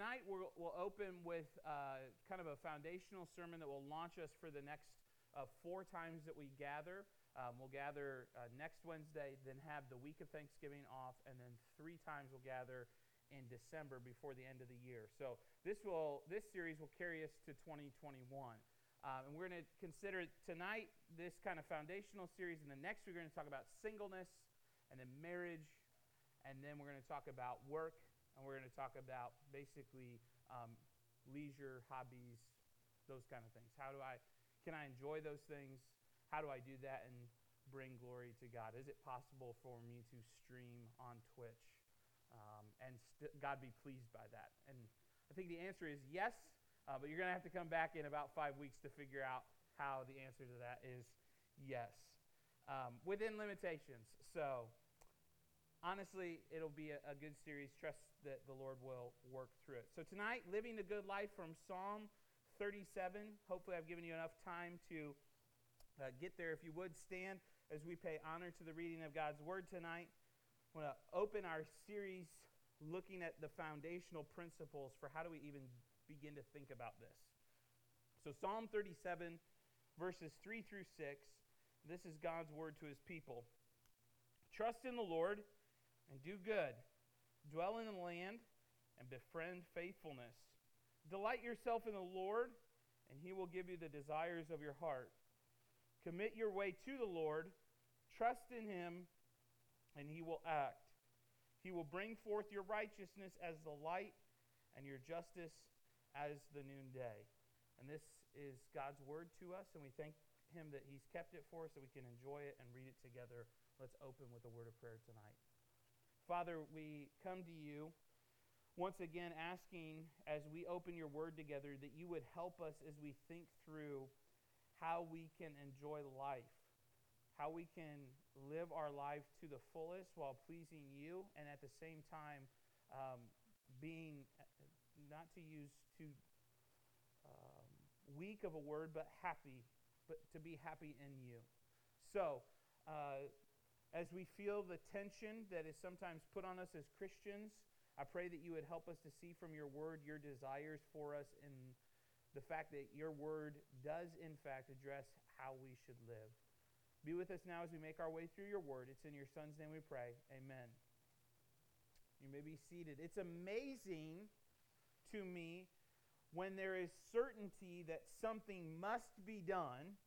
tonight we'll, we'll open with uh, kind of a foundational sermon that will launch us for the next uh, four times that we gather. Um, we'll gather uh, next Wednesday, then have the week of Thanksgiving off, and then three times we'll gather in December before the end of the year. So this will this series will carry us to 2021. Um, and we're going to consider tonight this kind of foundational series, and the next we're going to talk about singleness, and then marriage, and then we're going to talk about work, and we're going to talk about basically um, leisure, hobbies, those kind of things. How do I, can I enjoy those things? How do I do that and bring glory to God? Is it possible for me to stream on Twitch um, and st- God be pleased by that? And I think the answer is yes, uh, but you're going to have to come back in about five weeks to figure out how the answer to that is yes. Um, within limitations. So, honestly, it'll be a, a, good series. Trust that the Lord will work through it. So, tonight, Living the Good Life from Psalm 37. Hopefully, I've given you enough time to uh, get there. If you would stand as we pay honor to the reading of God's Word tonight, I want to open our series looking at the foundational principles for how do we even begin to think about this. So, Psalm 37, verses 3 through 6, this is God's word to his people. Trust in the Lord and do good. Dwell in the land and befriend faithfulness. Delight yourself in the Lord, and he will give you the desires of your heart. Commit your way to the Lord, trust in him, and he will act. He will bring forth your righteousness as the light and your justice as the noonday. And this is God's word to us, and we thank him that he's kept it for us so we can enjoy it and read it together. Let's open with a word of prayer tonight. Father, we come to you once again asking as we open your word together that you would help us as we think through how we can enjoy life, how we can live our life to the fullest while pleasing you, and at the same time um, being, not to use too um, weak of a word, but happy, but to be happy in you. So, uh, as we feel the tension that is sometimes put on us as Christians, I pray that you would help us to see from your word your desires for us and the fact that your word does, in fact, address how we should live. Be with us now as we make our way through your word. It's in your son's name we pray. Amen. You may be seated. It's amazing to me when there is certainty that something must be done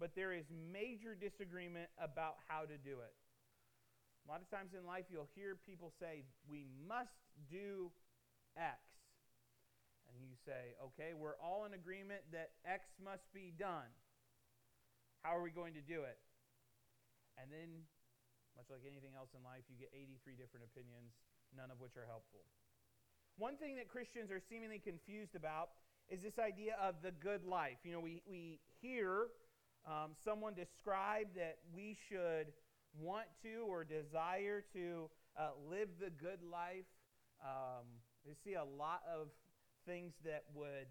but there is major disagreement about how to do it. A lot of times in life, you'll hear people say, We must do X. And you say, Okay, we're all in agreement that X must be done. How are we going to do it? And then, much like anything else in life, you get 83 different opinions, none of which are helpful. One thing that Christians are seemingly confused about is this idea of the good life. You know, we, we hear um, someone described that we should want to or desire to uh, live the good life. Um, we see a lot of things that would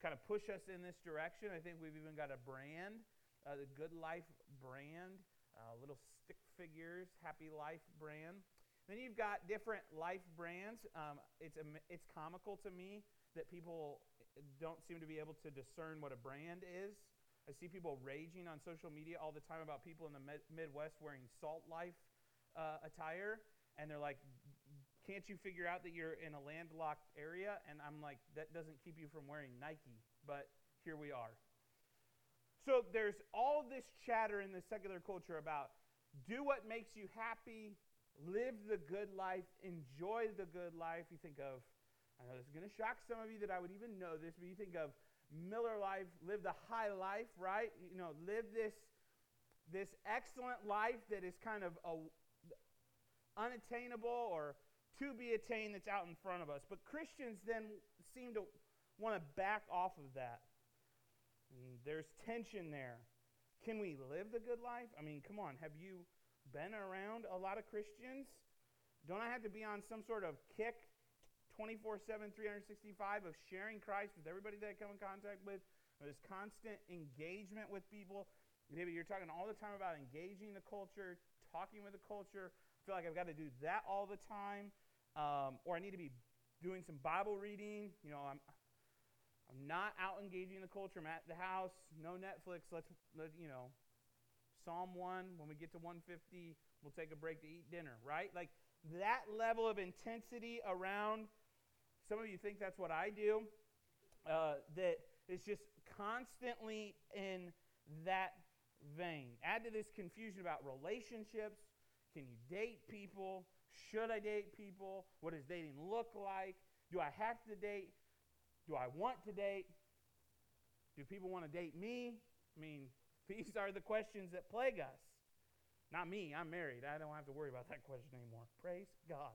kind of push us in this direction. I think we've even got a brand, uh, the Good Life brand, uh, little stick figures, Happy Life brand. Then you've got different life brands. Um, it's, it's comical to me that people don't seem to be able to discern what a brand is. I see people raging on social media all the time about people in the Midwest wearing salt life uh, attire. And they're like, can't you figure out that you're in a landlocked area? And I'm like, that doesn't keep you from wearing Nike. But here we are. So there's all this chatter in the secular culture about do what makes you happy, live the good life, enjoy the good life. You think of, I know this is going to shock some of you that I would even know this, but you think of Miller life, live the high life, right? You know, live this this excellent life that is kind of a, unattainable or to be attained that's out in front of us. But Christians then seem to want to back off of that. And there's tension there. Can we live the good life? I mean, come on. Have you been around a lot of Christians? Don't I have to be on some sort of kick 24 7, 365 of sharing Christ with everybody that I come in contact with. This constant engagement with people. David, you're talking all the time about engaging the culture, talking with the culture. I feel like I've got to do that all the time. Um, or I need to be doing some Bible reading. You know, I'm I'm not out engaging the culture. I'm at the house. No Netflix. Let's let you know. Psalm 1, when we get to 150, we'll take a break to eat dinner, right? Like that level of intensity around. Some of you think that's what I do. Uh, that is just constantly in that vein. Add to this confusion about relationships. Can you date people? Should I date people? What does dating look like? Do I have to date? Do I want to date? Do people want to date me? I mean, these are the questions that plague us. Not me, I'm married. I don't have to worry about that question anymore. Praise God.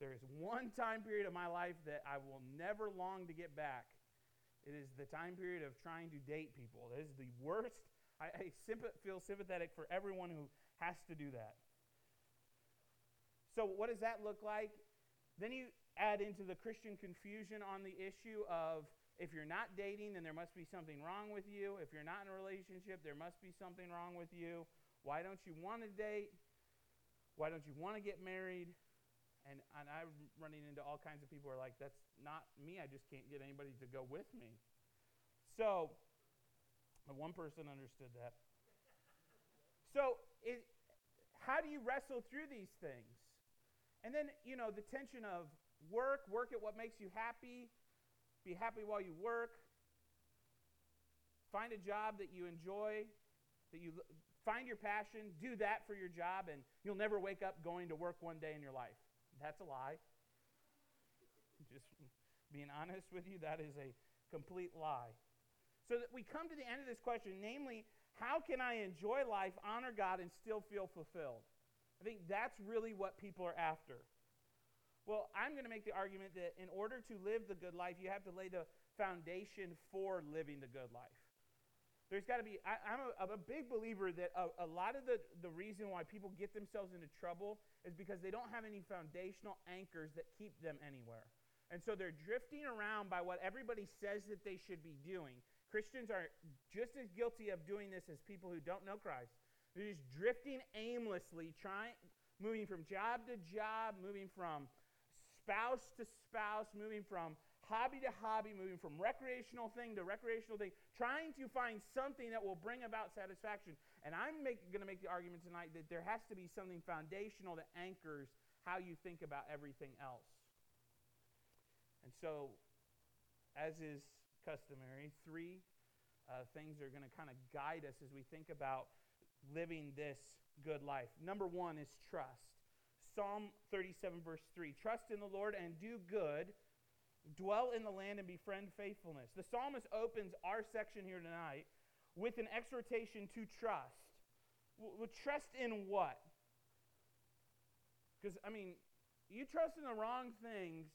There is one time period of my life that I will never long to get back. It is the time period of trying to date people. It is the worst. I, I feel sympathetic for everyone who has to do that. So, what does that look like? Then you add into the Christian confusion on the issue of if you're not dating, then there must be something wrong with you. If you're not in a relationship, there must be something wrong with you. Why don't you want to date? Why don't you want to get married? And, and I'm running into all kinds of people who are like, that's not me. I just can't get anybody to go with me. So, one person understood that. So, it, how do you wrestle through these things? And then, you know, the tension of work, work at what makes you happy, be happy while you work, find a job that you enjoy, that you find your passion, do that for your job, and you'll never wake up going to work one day in your life. That's a lie. Just being honest with you, that is a complete lie. So that we come to the end of this question, namely, how can I enjoy life, honor God, and still feel fulfilled? I think that's really what people are after. Well, I'm going to make the argument that in order to live the good life, you have to lay the foundation for living the good life. There's got to be, I, am a, a big believer that a, a lot of the, the reason why people get themselves into trouble is because they don't have any foundational anchors that keep them anywhere. And so they're drifting around by what everybody says that they should be doing. Christians are just as guilty of doing this as people who don't know Christ. They're just drifting aimlessly, trying, moving from job to job, moving from spouse to spouse, moving from hobby to hobby, moving from recreational thing to recreational thing, trying to find something that will bring about satisfaction. And I'm going to make the argument tonight that there has to be something foundational that anchors how you think about everything else. And so, as is customary, three uh, things are going to kind of guide us as we think about living this good life. Number one is trust. Psalm 37, verse 3 Trust in the Lord and do good, dwell in the land and befriend faithfulness. The psalmist opens our section here tonight with an exhortation to trust. Well, trust in what? Because, I mean, you trust in the wrong things,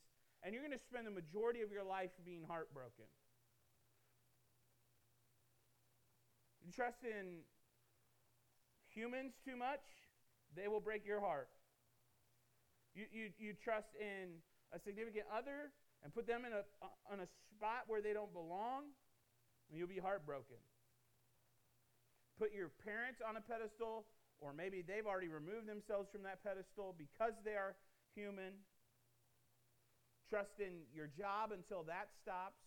and you're going to spend the majority of your life being heartbroken. You trust in humans too much, they will break your heart. You, you, you trust in a significant other and put them in a, on a spot where they don't belong, and you'll be heartbroken. Put your parents on a pedestal, or maybe they've already removed themselves from that pedestal because they are human. Trust in your job until that stops.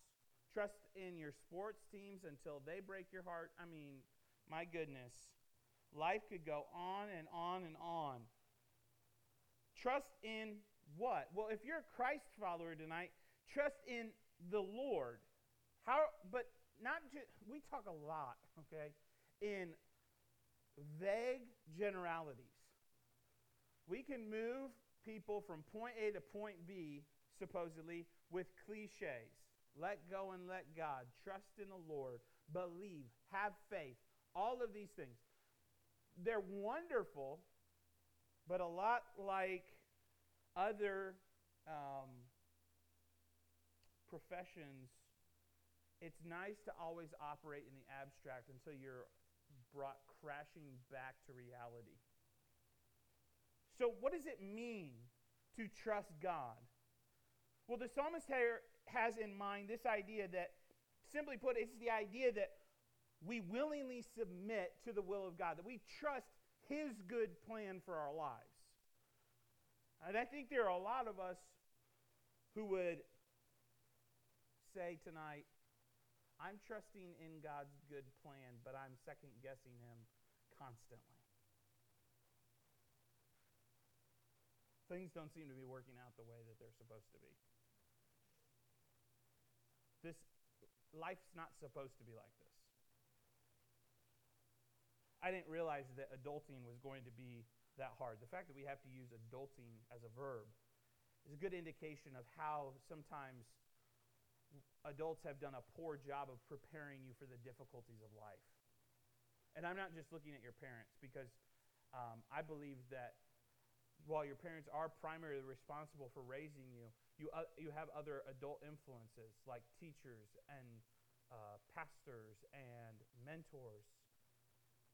Trust in your sports teams until they break your heart. I mean, my goodness. Life could go on and on and on. Trust in what? Well, if you're a Christ follower tonight, trust in the Lord. How but not just we talk a lot, okay, in vague generalities. We can move people from point A to point B supposedly with clichés. Let go and let God. Trust in the Lord. Believe. Have faith. All of these things they're wonderful, but a lot like other um, professions, it's nice to always operate in the abstract until you're brought crashing back to reality. So, what does it mean to trust God? Well, the psalmist here has in mind this idea that, simply put, it's the idea that we willingly submit to the will of God, that we trust His good plan for our lives. And I think there are a lot of us who would say tonight, I'm trusting in God's good plan, but I'm second guessing Him constantly. Things don't seem to be working out the way that they're supposed to be. This life's not supposed to be like this. I didn't realize that adulting was going to be that hard. The fact that we have to use adulting as a verb is a good indication of how sometimes adults have done a poor job of preparing you for the difficulties of life. And I'm not just looking at your parents because um, I believe that while your parents are primarily responsible for raising you, you, uh, you have other adult influences like teachers and uh, pastors and mentors.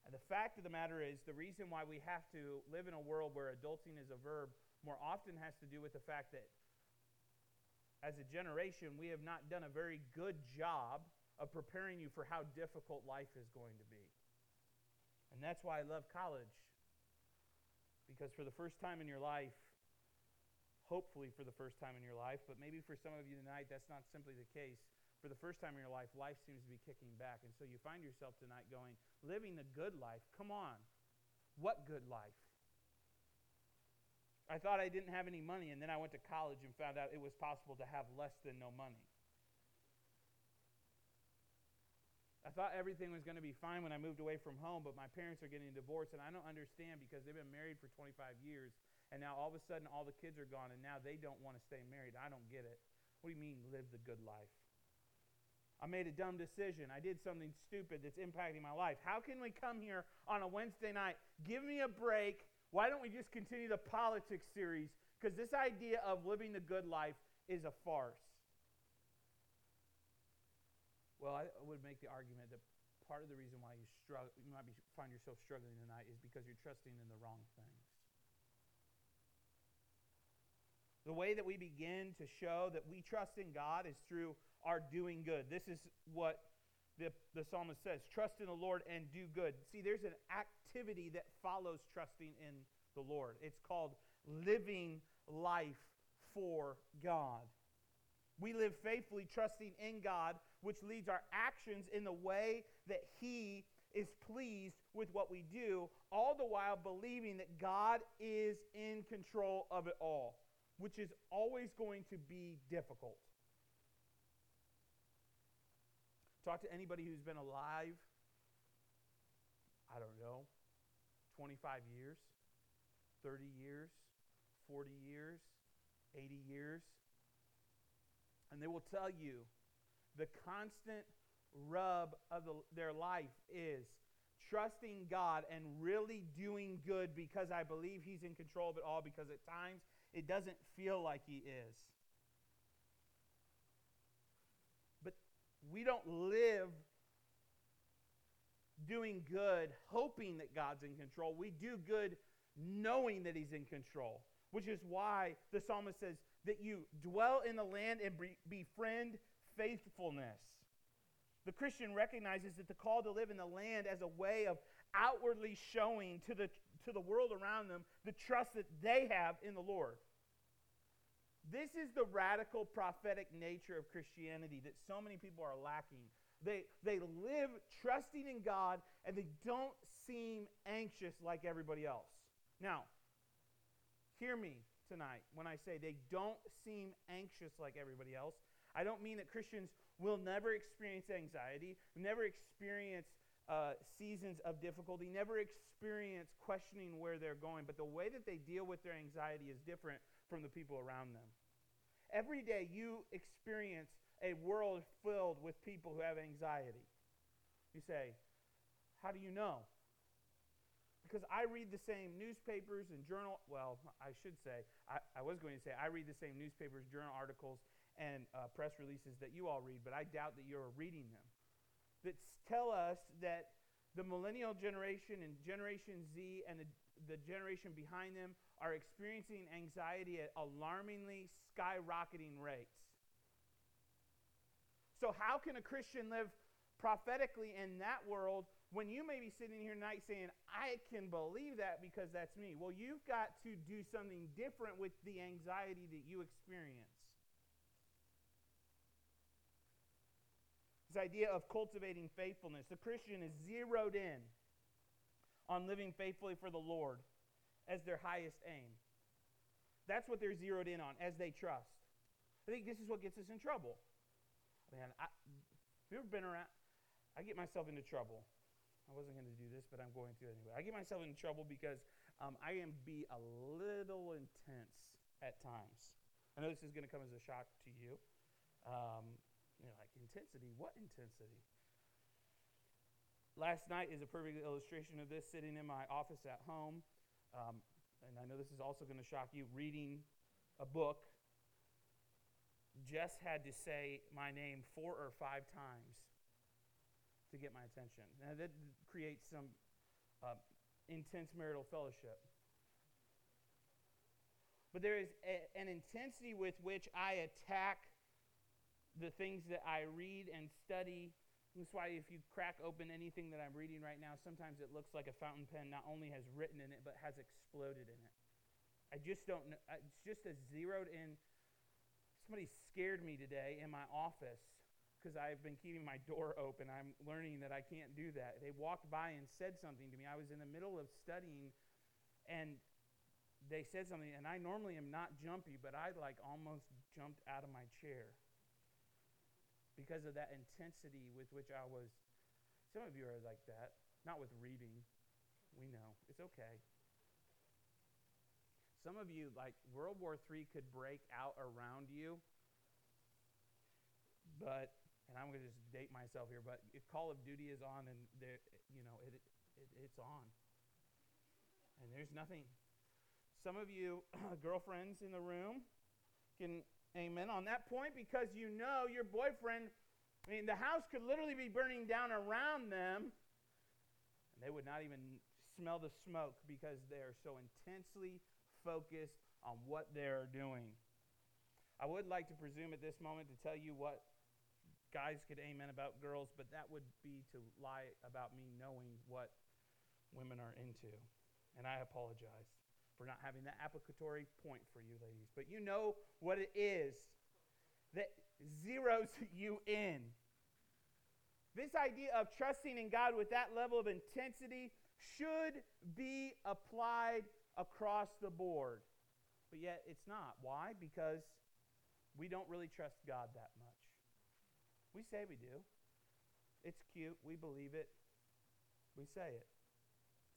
And the fact of the matter is, the reason why we have to live in a world where adulting is a verb more often has to do with the fact that as a generation, we have not done a very good job of preparing you for how difficult life is going to be. And that's why I love college. Because for the first time in your life, hopefully for the first time in your life, but maybe for some of you tonight, that's not simply the case for the first time in your life, life seems to be kicking back. And so you find yourself tonight going, living the good life. Come on. What good life? I thought I didn't have any money, and then I went to college and found out it was possible to have less than no money. I thought everything was going to be fine when I moved away from home, but my parents are getting divorced, and I don't understand because they've been married for 25 years, and now all of a sudden all the kids are gone, and now they don't want to stay married. I don't get it. What do you mean, live the good life? I made a dumb decision. I did something stupid that's impacting my life. How can we come here on a Wednesday night? Give me a break. Why don't we just continue the politics series? Because this idea of living the good life is a farce. Well, I would make the argument that part of the reason why you struggle, you might be, find yourself struggling tonight is because you're trusting in the wrong things. The way that we begin to show that we trust in God is through our doing good. This is what the, the psalmist says trust in the Lord and do good. See, there's an activity that follows trusting in the Lord. It's called living life for God. We live faithfully trusting in God, which leads our actions in the way that He is pleased with what we do, all the while believing that God is in control of it all, which is always going to be difficult. Talk to anybody who's been alive, I don't know, 25 years, 30 years, 40 years, 80 years. And they will tell you the constant rub of the, their life is trusting God and really doing good because I believe He's in control of it all, because at times it doesn't feel like He is. We don't live doing good hoping that God's in control. We do good knowing that He's in control, which is why the psalmist says that you dwell in the land and befriend faithfulness. The Christian recognizes that the call to live in the land as a way of outwardly showing to the, to the world around them the trust that they have in the Lord. This is the radical prophetic nature of Christianity that so many people are lacking. They, they live trusting in God and they don't seem anxious like everybody else. Now, hear me tonight when I say they don't seem anxious like everybody else. I don't mean that Christians will never experience anxiety, never experience uh, seasons of difficulty, never experience questioning where they're going, but the way that they deal with their anxiety is different from the people around them. Every day you experience a world filled with people who have anxiety. You say, How do you know? Because I read the same newspapers and journal. Well, I should say, I, I was going to say, I read the same newspapers, journal articles, and uh, press releases that you all read, but I doubt that you're reading them. That tell us that the millennial generation and Generation Z and the, the generation behind them are experiencing anxiety at alarmingly skyrocketing rates. So, how can a Christian live prophetically in that world when you may be sitting here tonight saying, I can believe that because that's me. Well, you've got to do something different with the anxiety that you experience. This idea of cultivating faithfulness. The Christian is zeroed in on living faithfully for the Lord as their highest aim. That's what they're zeroed in on as they trust. I think this is what gets us in trouble. Man, I, have you ever been around? I get myself into trouble I wasn't going to do this, but I'm going to anyway. I get myself in trouble because um, I can be a little intense at times. I know this is going to come as a shock to you. Um, you know, like intensity. What intensity? Last night is a perfect illustration of this. Sitting in my office at home, um, and I know this is also going to shock you. Reading a book. Jess had to say my name four or five times to get my attention. Now, that creates some uh, intense marital fellowship. But there is a, an intensity with which I attack the things that I read and study. That's why if you crack open anything that I'm reading right now, sometimes it looks like a fountain pen not only has written in it, but has exploded in it. I just don't know. It's just a zeroed in. Somebody scared me today in my office because I've been keeping my door open. I'm learning that I can't do that. They walked by and said something to me. I was in the middle of studying and they said something and I normally am not jumpy, but I like almost jumped out of my chair because of that intensity with which I was some of you are like that, not with reading. We know. It's okay. Some of you like World War III could break out around you but and I'm going to just date myself here, but if Call of Duty is on and you know, it, it, it's on. And there's nothing. Some of you girlfriends in the room can amen on that point because you know your boyfriend, I mean, the house could literally be burning down around them, and they would not even smell the smoke because they are so intensely focused on what they're doing. I would like to presume at this moment to tell you what guys could amen about girls, but that would be to lie about me knowing what women are into. And I apologize for not having that applicatory point for you, ladies. But you know what it is that zeroes you in. This idea of trusting in God with that level of intensity should be applied across the board. But yet it's not. Why? Because we don't really trust God that much. We say we do. It's cute. We believe it. We say it.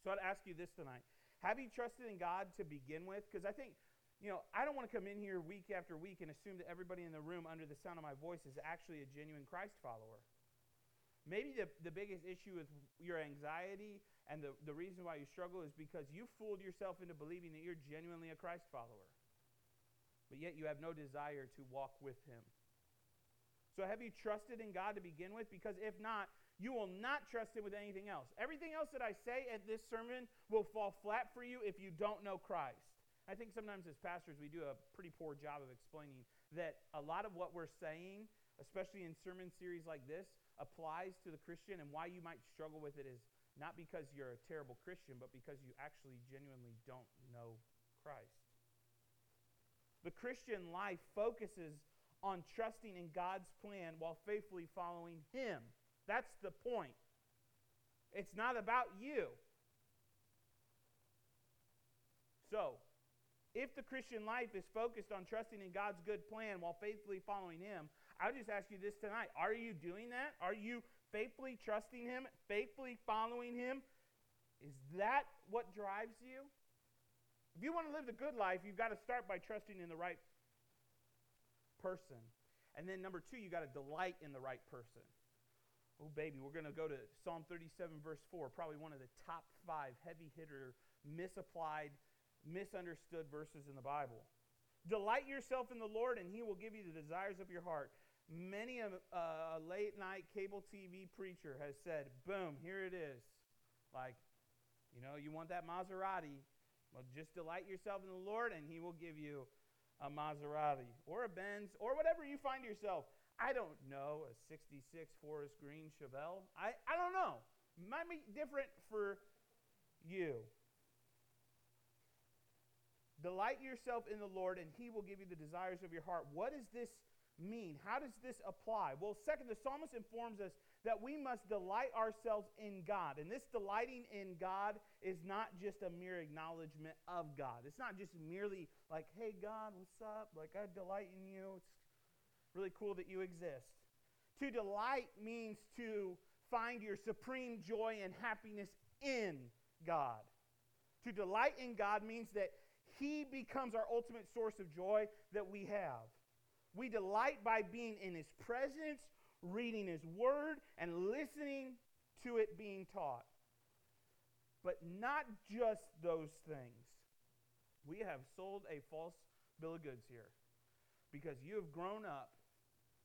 So I'd ask you this tonight. Have you trusted in God to begin with? Because I think, you know, I don't want to come in here week after week and assume that everybody in the room under the sound of my voice is actually a genuine Christ follower. Maybe the, the biggest issue with your anxiety and the, the reason why you struggle is because you fooled yourself into believing that you're genuinely a Christ follower. But yet you have no desire to walk with him. So have you trusted in God to begin with? Because if not, you will not trust Him with anything else. Everything else that I say at this sermon will fall flat for you if you don't know Christ. I think sometimes as pastors, we do a pretty poor job of explaining that a lot of what we're saying, especially in sermon series like this, applies to the Christian, and why you might struggle with it is not because you're a terrible Christian, but because you actually genuinely don't know Christ. The Christian life focuses on trusting in God's plan while faithfully following Him. That's the point. It's not about you. So, if the Christian life is focused on trusting in God's good plan while faithfully following Him, I would just ask you this tonight. Are you doing that? Are you faithfully trusting Him, faithfully following Him? Is that what drives you? If you want to live the good life, you've got to start by trusting in the right person. And then number two, you've got to delight in the right person. Oh, baby, we're going to go to Psalm 37, verse 4, probably one of the top five heavy hitter, misapplied, misunderstood verses in the Bible. Delight yourself in the Lord, and he will give you the desires of your heart. Many a uh, late night cable TV preacher has said, boom, here it is. Like, you know, you want that Maserati? Well, just delight yourself in the Lord, and he will give you a Maserati or a Benz or whatever you find yourself. I don't know, a 66 Forest Green Chevelle. I, I don't know. Might be different for you. Delight yourself in the Lord, and He will give you the desires of your heart. What does this mean? How does this apply? Well, second, the psalmist informs us that we must delight ourselves in God. And this delighting in God is not just a mere acknowledgement of God. It's not just merely like, hey, God, what's up? Like, I delight in you. It's really cool that you exist. To delight means to find your supreme joy and happiness in God. To delight in God means that He becomes our ultimate source of joy that we have. We delight by being in His presence reading His Word, and listening to it being taught. But not just those things. We have sold a false bill of goods here because you have grown up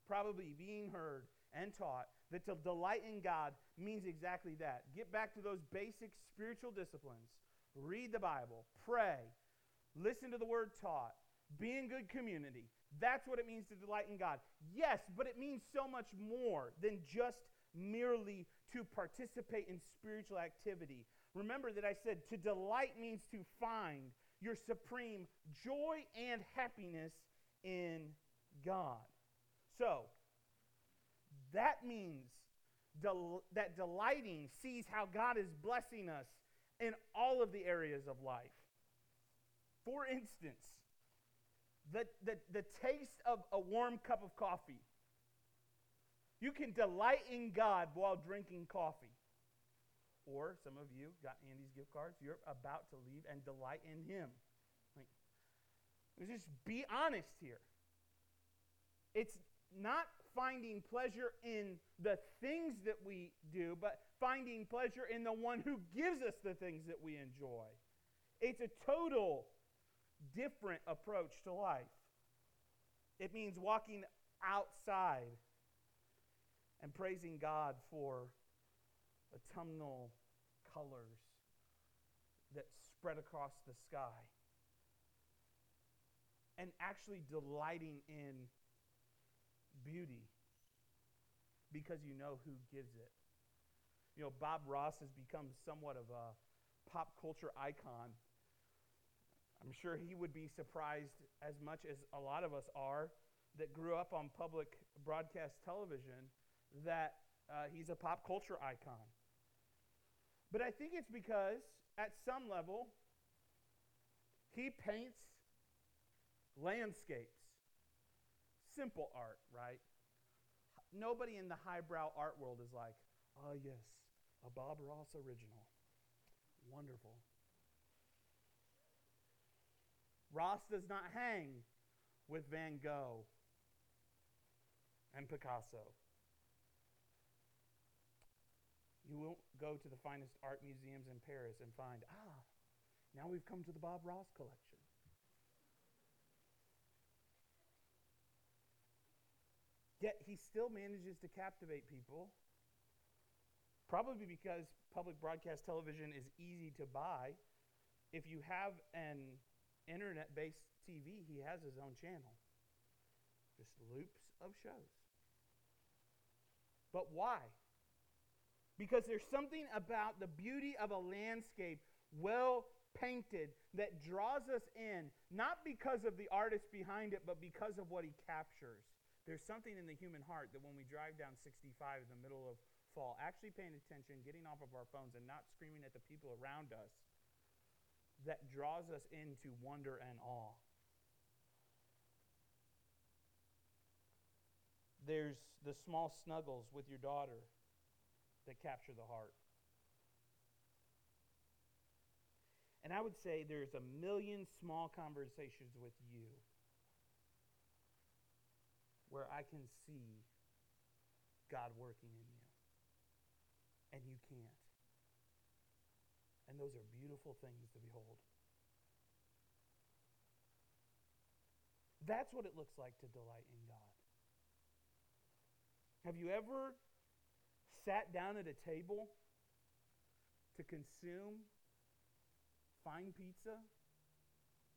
probably being heard and taught that to delight in God means exactly that. Get back to those basic spiritual disciplines. Read the Bible, pray, listen to the word taught, be in good community, that's what it means to delight in God. Yes, but it means so much more than just merely to participate in spiritual activity. Remember that I said to delight means to find your supreme joy and happiness in God. So, that means del- that delighting sees how God is blessing us in all of the areas of life. For instance, the, the, the taste of a warm cup of coffee. You can delight in God while drinking coffee. Or some of you got Andy's gift cards. You're about to leave and delight in Him. Like, just be honest here. It's not finding pleasure in the things that we do, but finding pleasure in the one who gives us the things that we enjoy. It's a total different approach to life. It means walking outside and praising God for autumnal colors that spread across the sky. And actually delighting in beauty because you know who gives it. You know, Bob Ross has become somewhat of a pop culture icon I'm sure he would be surprised as much as a lot of us are that grew up on public broadcast television that uh, he's a pop culture icon. But I think it's because, at some level, he paints landscapes. Simple art, right? Nobody in the highbrow art world is like, oh, yes, a Bob Ross original. Wonderful. Ross does not hang with Van Gogh and Picasso. You won't go to the finest art museums in Paris and find, ah, now we've come to the Bob Ross collection. Yet he still manages to captivate people, probably because public broadcast television is easy to buy. If you have an internet based TV, he has his own channel. Just loops of shows. But why? Because there's something about the beauty of a landscape well painted that draws us in, not because of the artist behind it, but because of what he captures. There's something in the human heart that when we drive down 65 in the middle of fall, actually paying attention, getting off of our phones, and not screaming at the people around us, that draws us into wonder and awe. There's the small snuggles with your daughter that capture the heart. And I would say there's a million small conversations with you where I can see God working in you. And you can't. And those are beautiful things to behold. That's what it looks like to delight in God. Have you ever sat down at a table to consume fine pizza,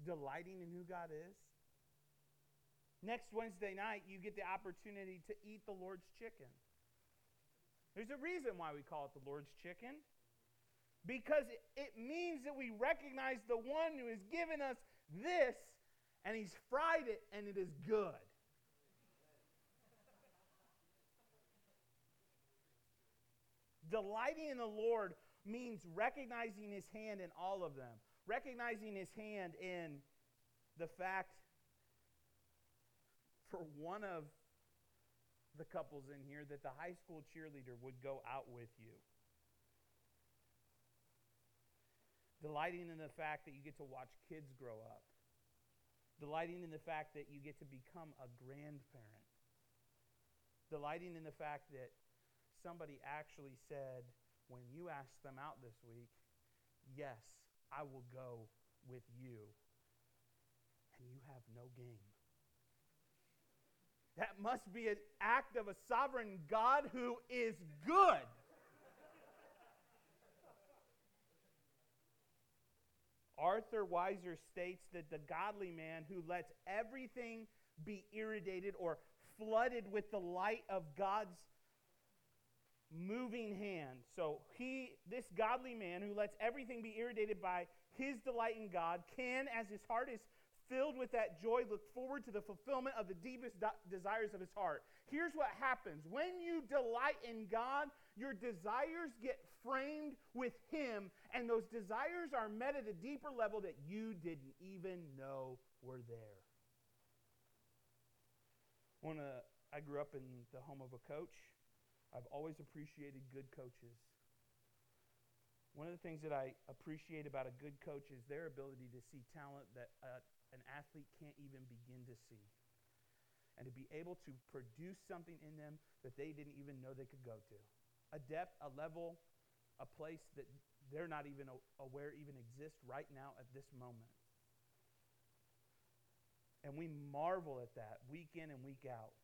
delighting in who God is? Next Wednesday night, you get the opportunity to eat the Lord's chicken. There's a reason why we call it the Lord's chicken. Because it, it means that we recognize the one who has given us this, and he's fried it, and it is good. Delighting in the Lord means recognizing his hand in all of them, recognizing his hand in the fact for one of the couples in here that the high school cheerleader would go out with you. Delighting in the fact that you get to watch kids grow up. Delighting in the fact that you get to become a grandparent. Delighting in the fact that somebody actually said, when you asked them out this week, yes, I will go with you. And you have no game. That must be an act of a sovereign God who is good. Artur Weiser states that the godly man who lets everything be irradiated or flooded with the light of God's moving hand. So he this godly man who lets everything be irradiated by his delight in God can as his heart is filled with that joy, look forward to the fulfillment of the deepest desires of his heart. Here's what happens when you delight in God, your desires get framed with him, and those desires are met at a deeper level that you didn't even know were there. When uh, I grew up in the home of a coach, I've always appreciated good coaches. One of the things that I appreciate about a good coach is their ability to see talent that uh, athlete can't even begin to see. And to be able to produce something in them that they didn't even know they could go to. A depth, a level, a place that they're not even aware even exists right now at this moment. And we marvel at that week in and week out.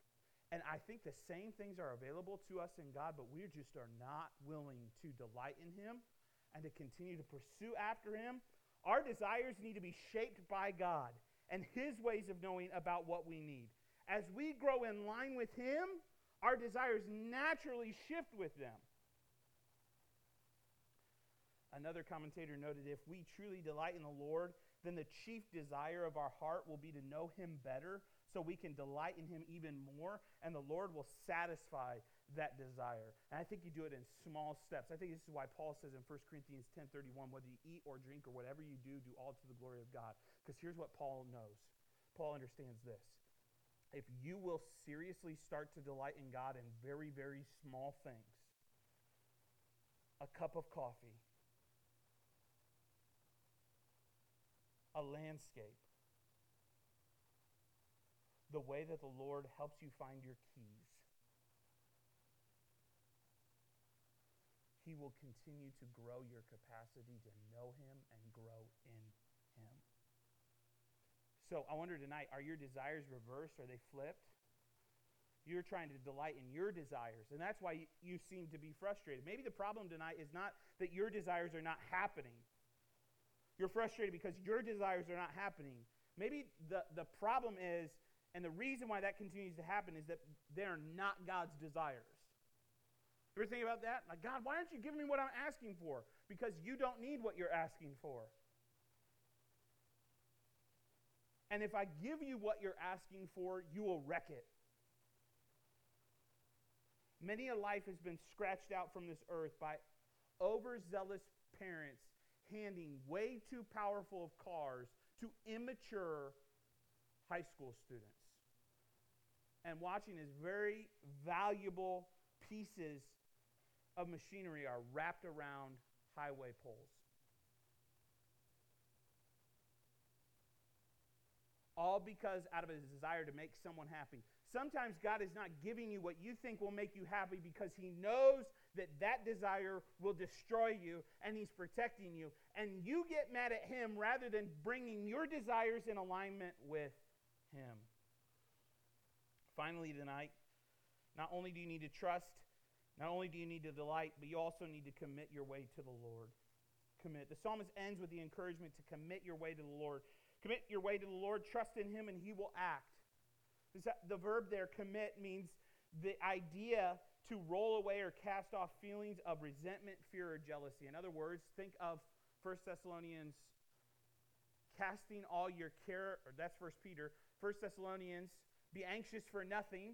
And I think the same things are available to us in God, but we just are not willing to delight in Him and to continue to pursue after Him our desires need to be shaped by God and His ways of knowing about what we need. As we grow in line with Him, our desires naturally shift with them. Another commentator noted if we truly delight in the Lord, then the chief desire of our heart will be to know Him better so we can delight in Him even more, and the Lord will satisfy that desire. And I think you do it in small steps. I think this is why Paul says in 1 Corinthians 10:31, whether you eat or drink or whatever you do, do all to the glory of God. Because here's what Paul knows. Paul understands this. If you will seriously start to delight in God in very, very small things, a cup of coffee, a landscape, the way that the Lord helps you find your keys, He will continue to grow your capacity to know Him and grow in Him. So I wonder tonight are your desires reversed? Are they flipped? You're trying to delight in your desires, and that's why you seem to be frustrated. Maybe the problem tonight is not that your desires are not happening. You're frustrated because your desires are not happening. Maybe the, the problem is, and the reason why that continues to happen is that they're not God's desires. You ever think about that? Like, God, why aren't you giving me what I'm asking for? Because you don't need what you're asking for. And if I give you what you're asking for, you will wreck it. Many a life has been scratched out from this earth by overzealous parents handing way too powerful of cars to immature high school students and watching as very valuable pieces of machinery are wrapped around highway poles. All because out of a desire to make someone happy. Sometimes God is not giving you what you think will make you happy because He knows that that desire will destroy you and He's protecting you. And you get mad at Him rather than bringing your desires in alignment with Him. Finally, tonight, not only do you need to trust not only do you need to delight, but you also need to commit your way to the Lord. Commit. The psalmist ends with the encouragement to commit your way to the Lord. Commit your way to the Lord, trust in Him, and He will act. The verb there, commit, means the idea to roll away or cast off feelings of resentment, fear, or jealousy. In other words, think of 1 Thessalonians casting all your care, or that's 1 Peter. 1 Thessalonians, be anxious for nothing.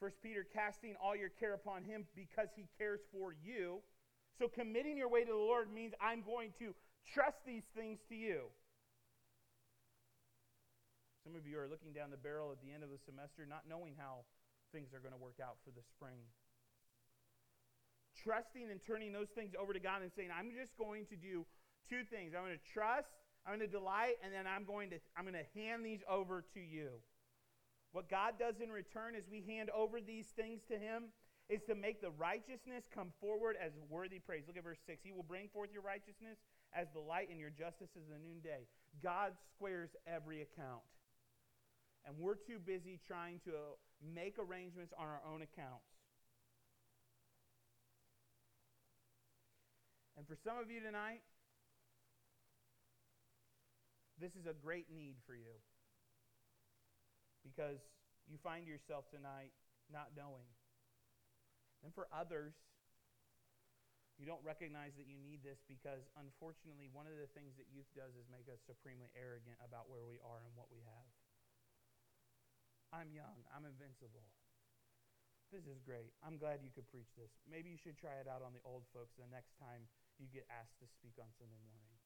1 Peter, casting all your care upon him because he cares for you. So committing your way to the Lord means I'm going to trust these things to you. Some of you are looking down the barrel at the end of the semester, not knowing how things are going to work out for the spring. Trusting and turning those things over to God and saying, I'm just going to do two things. I'm going to trust, I'm going to delight, and then I'm going to I'm going to hand these over to you. What God does in return as we hand over these things to Him is to make the righteousness come forward as worthy praise. Look at verse 6. He will bring forth your righteousness as the light and your justice as the noonday. God squares every account. And we're too busy trying to make arrangements on our own accounts. And for some of you tonight, this is a great need for you because you find yourself tonight not knowing. And for others, you don't recognize that you need this because, unfortunately, one of the things that youth does is make us supremely arrogant about where we are and what we have. I'm young. I'm invincible. This is great. I'm glad you could preach this. Maybe you should try it out on the old folks the next time you get asked to speak on Sunday morning.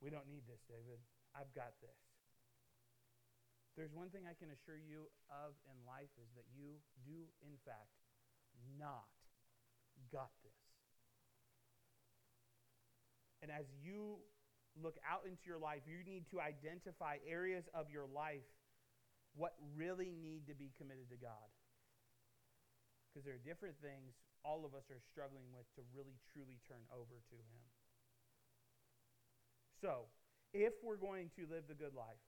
We don't need this, David. I've got this there's one thing I can assure you of in life is that you do, in fact, not got this. And as you look out into your life, you need to identify areas of your life what really need to be committed to God. Because there are different things all of us are struggling with to really truly turn over to Him. So, if we're going to live the good life,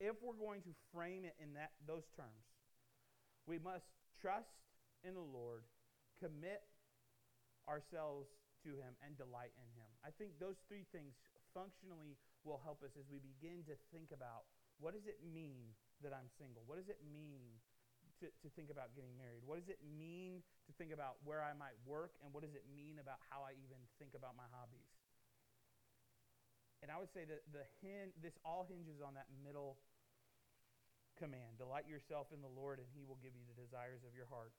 if we're going to frame it in that, those terms, we must trust in the Lord, commit ourselves to Him, and delight in Him. I think those three things functionally will help us as we begin to think about what does it mean that I'm single? What does it mean to, to think about getting married? What does it mean to think about where I might work? And what does it mean about how I even think about my hobbies? And I would say that the hin- this all hinges on that middle command Delight yourself in the Lord, and he will give you the desires of your heart.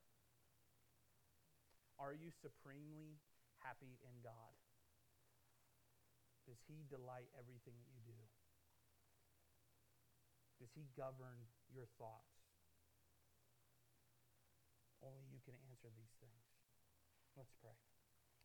Are you supremely happy in God? Does he delight everything that you do? Does he govern your thoughts? Only you can answer these things. Let's pray.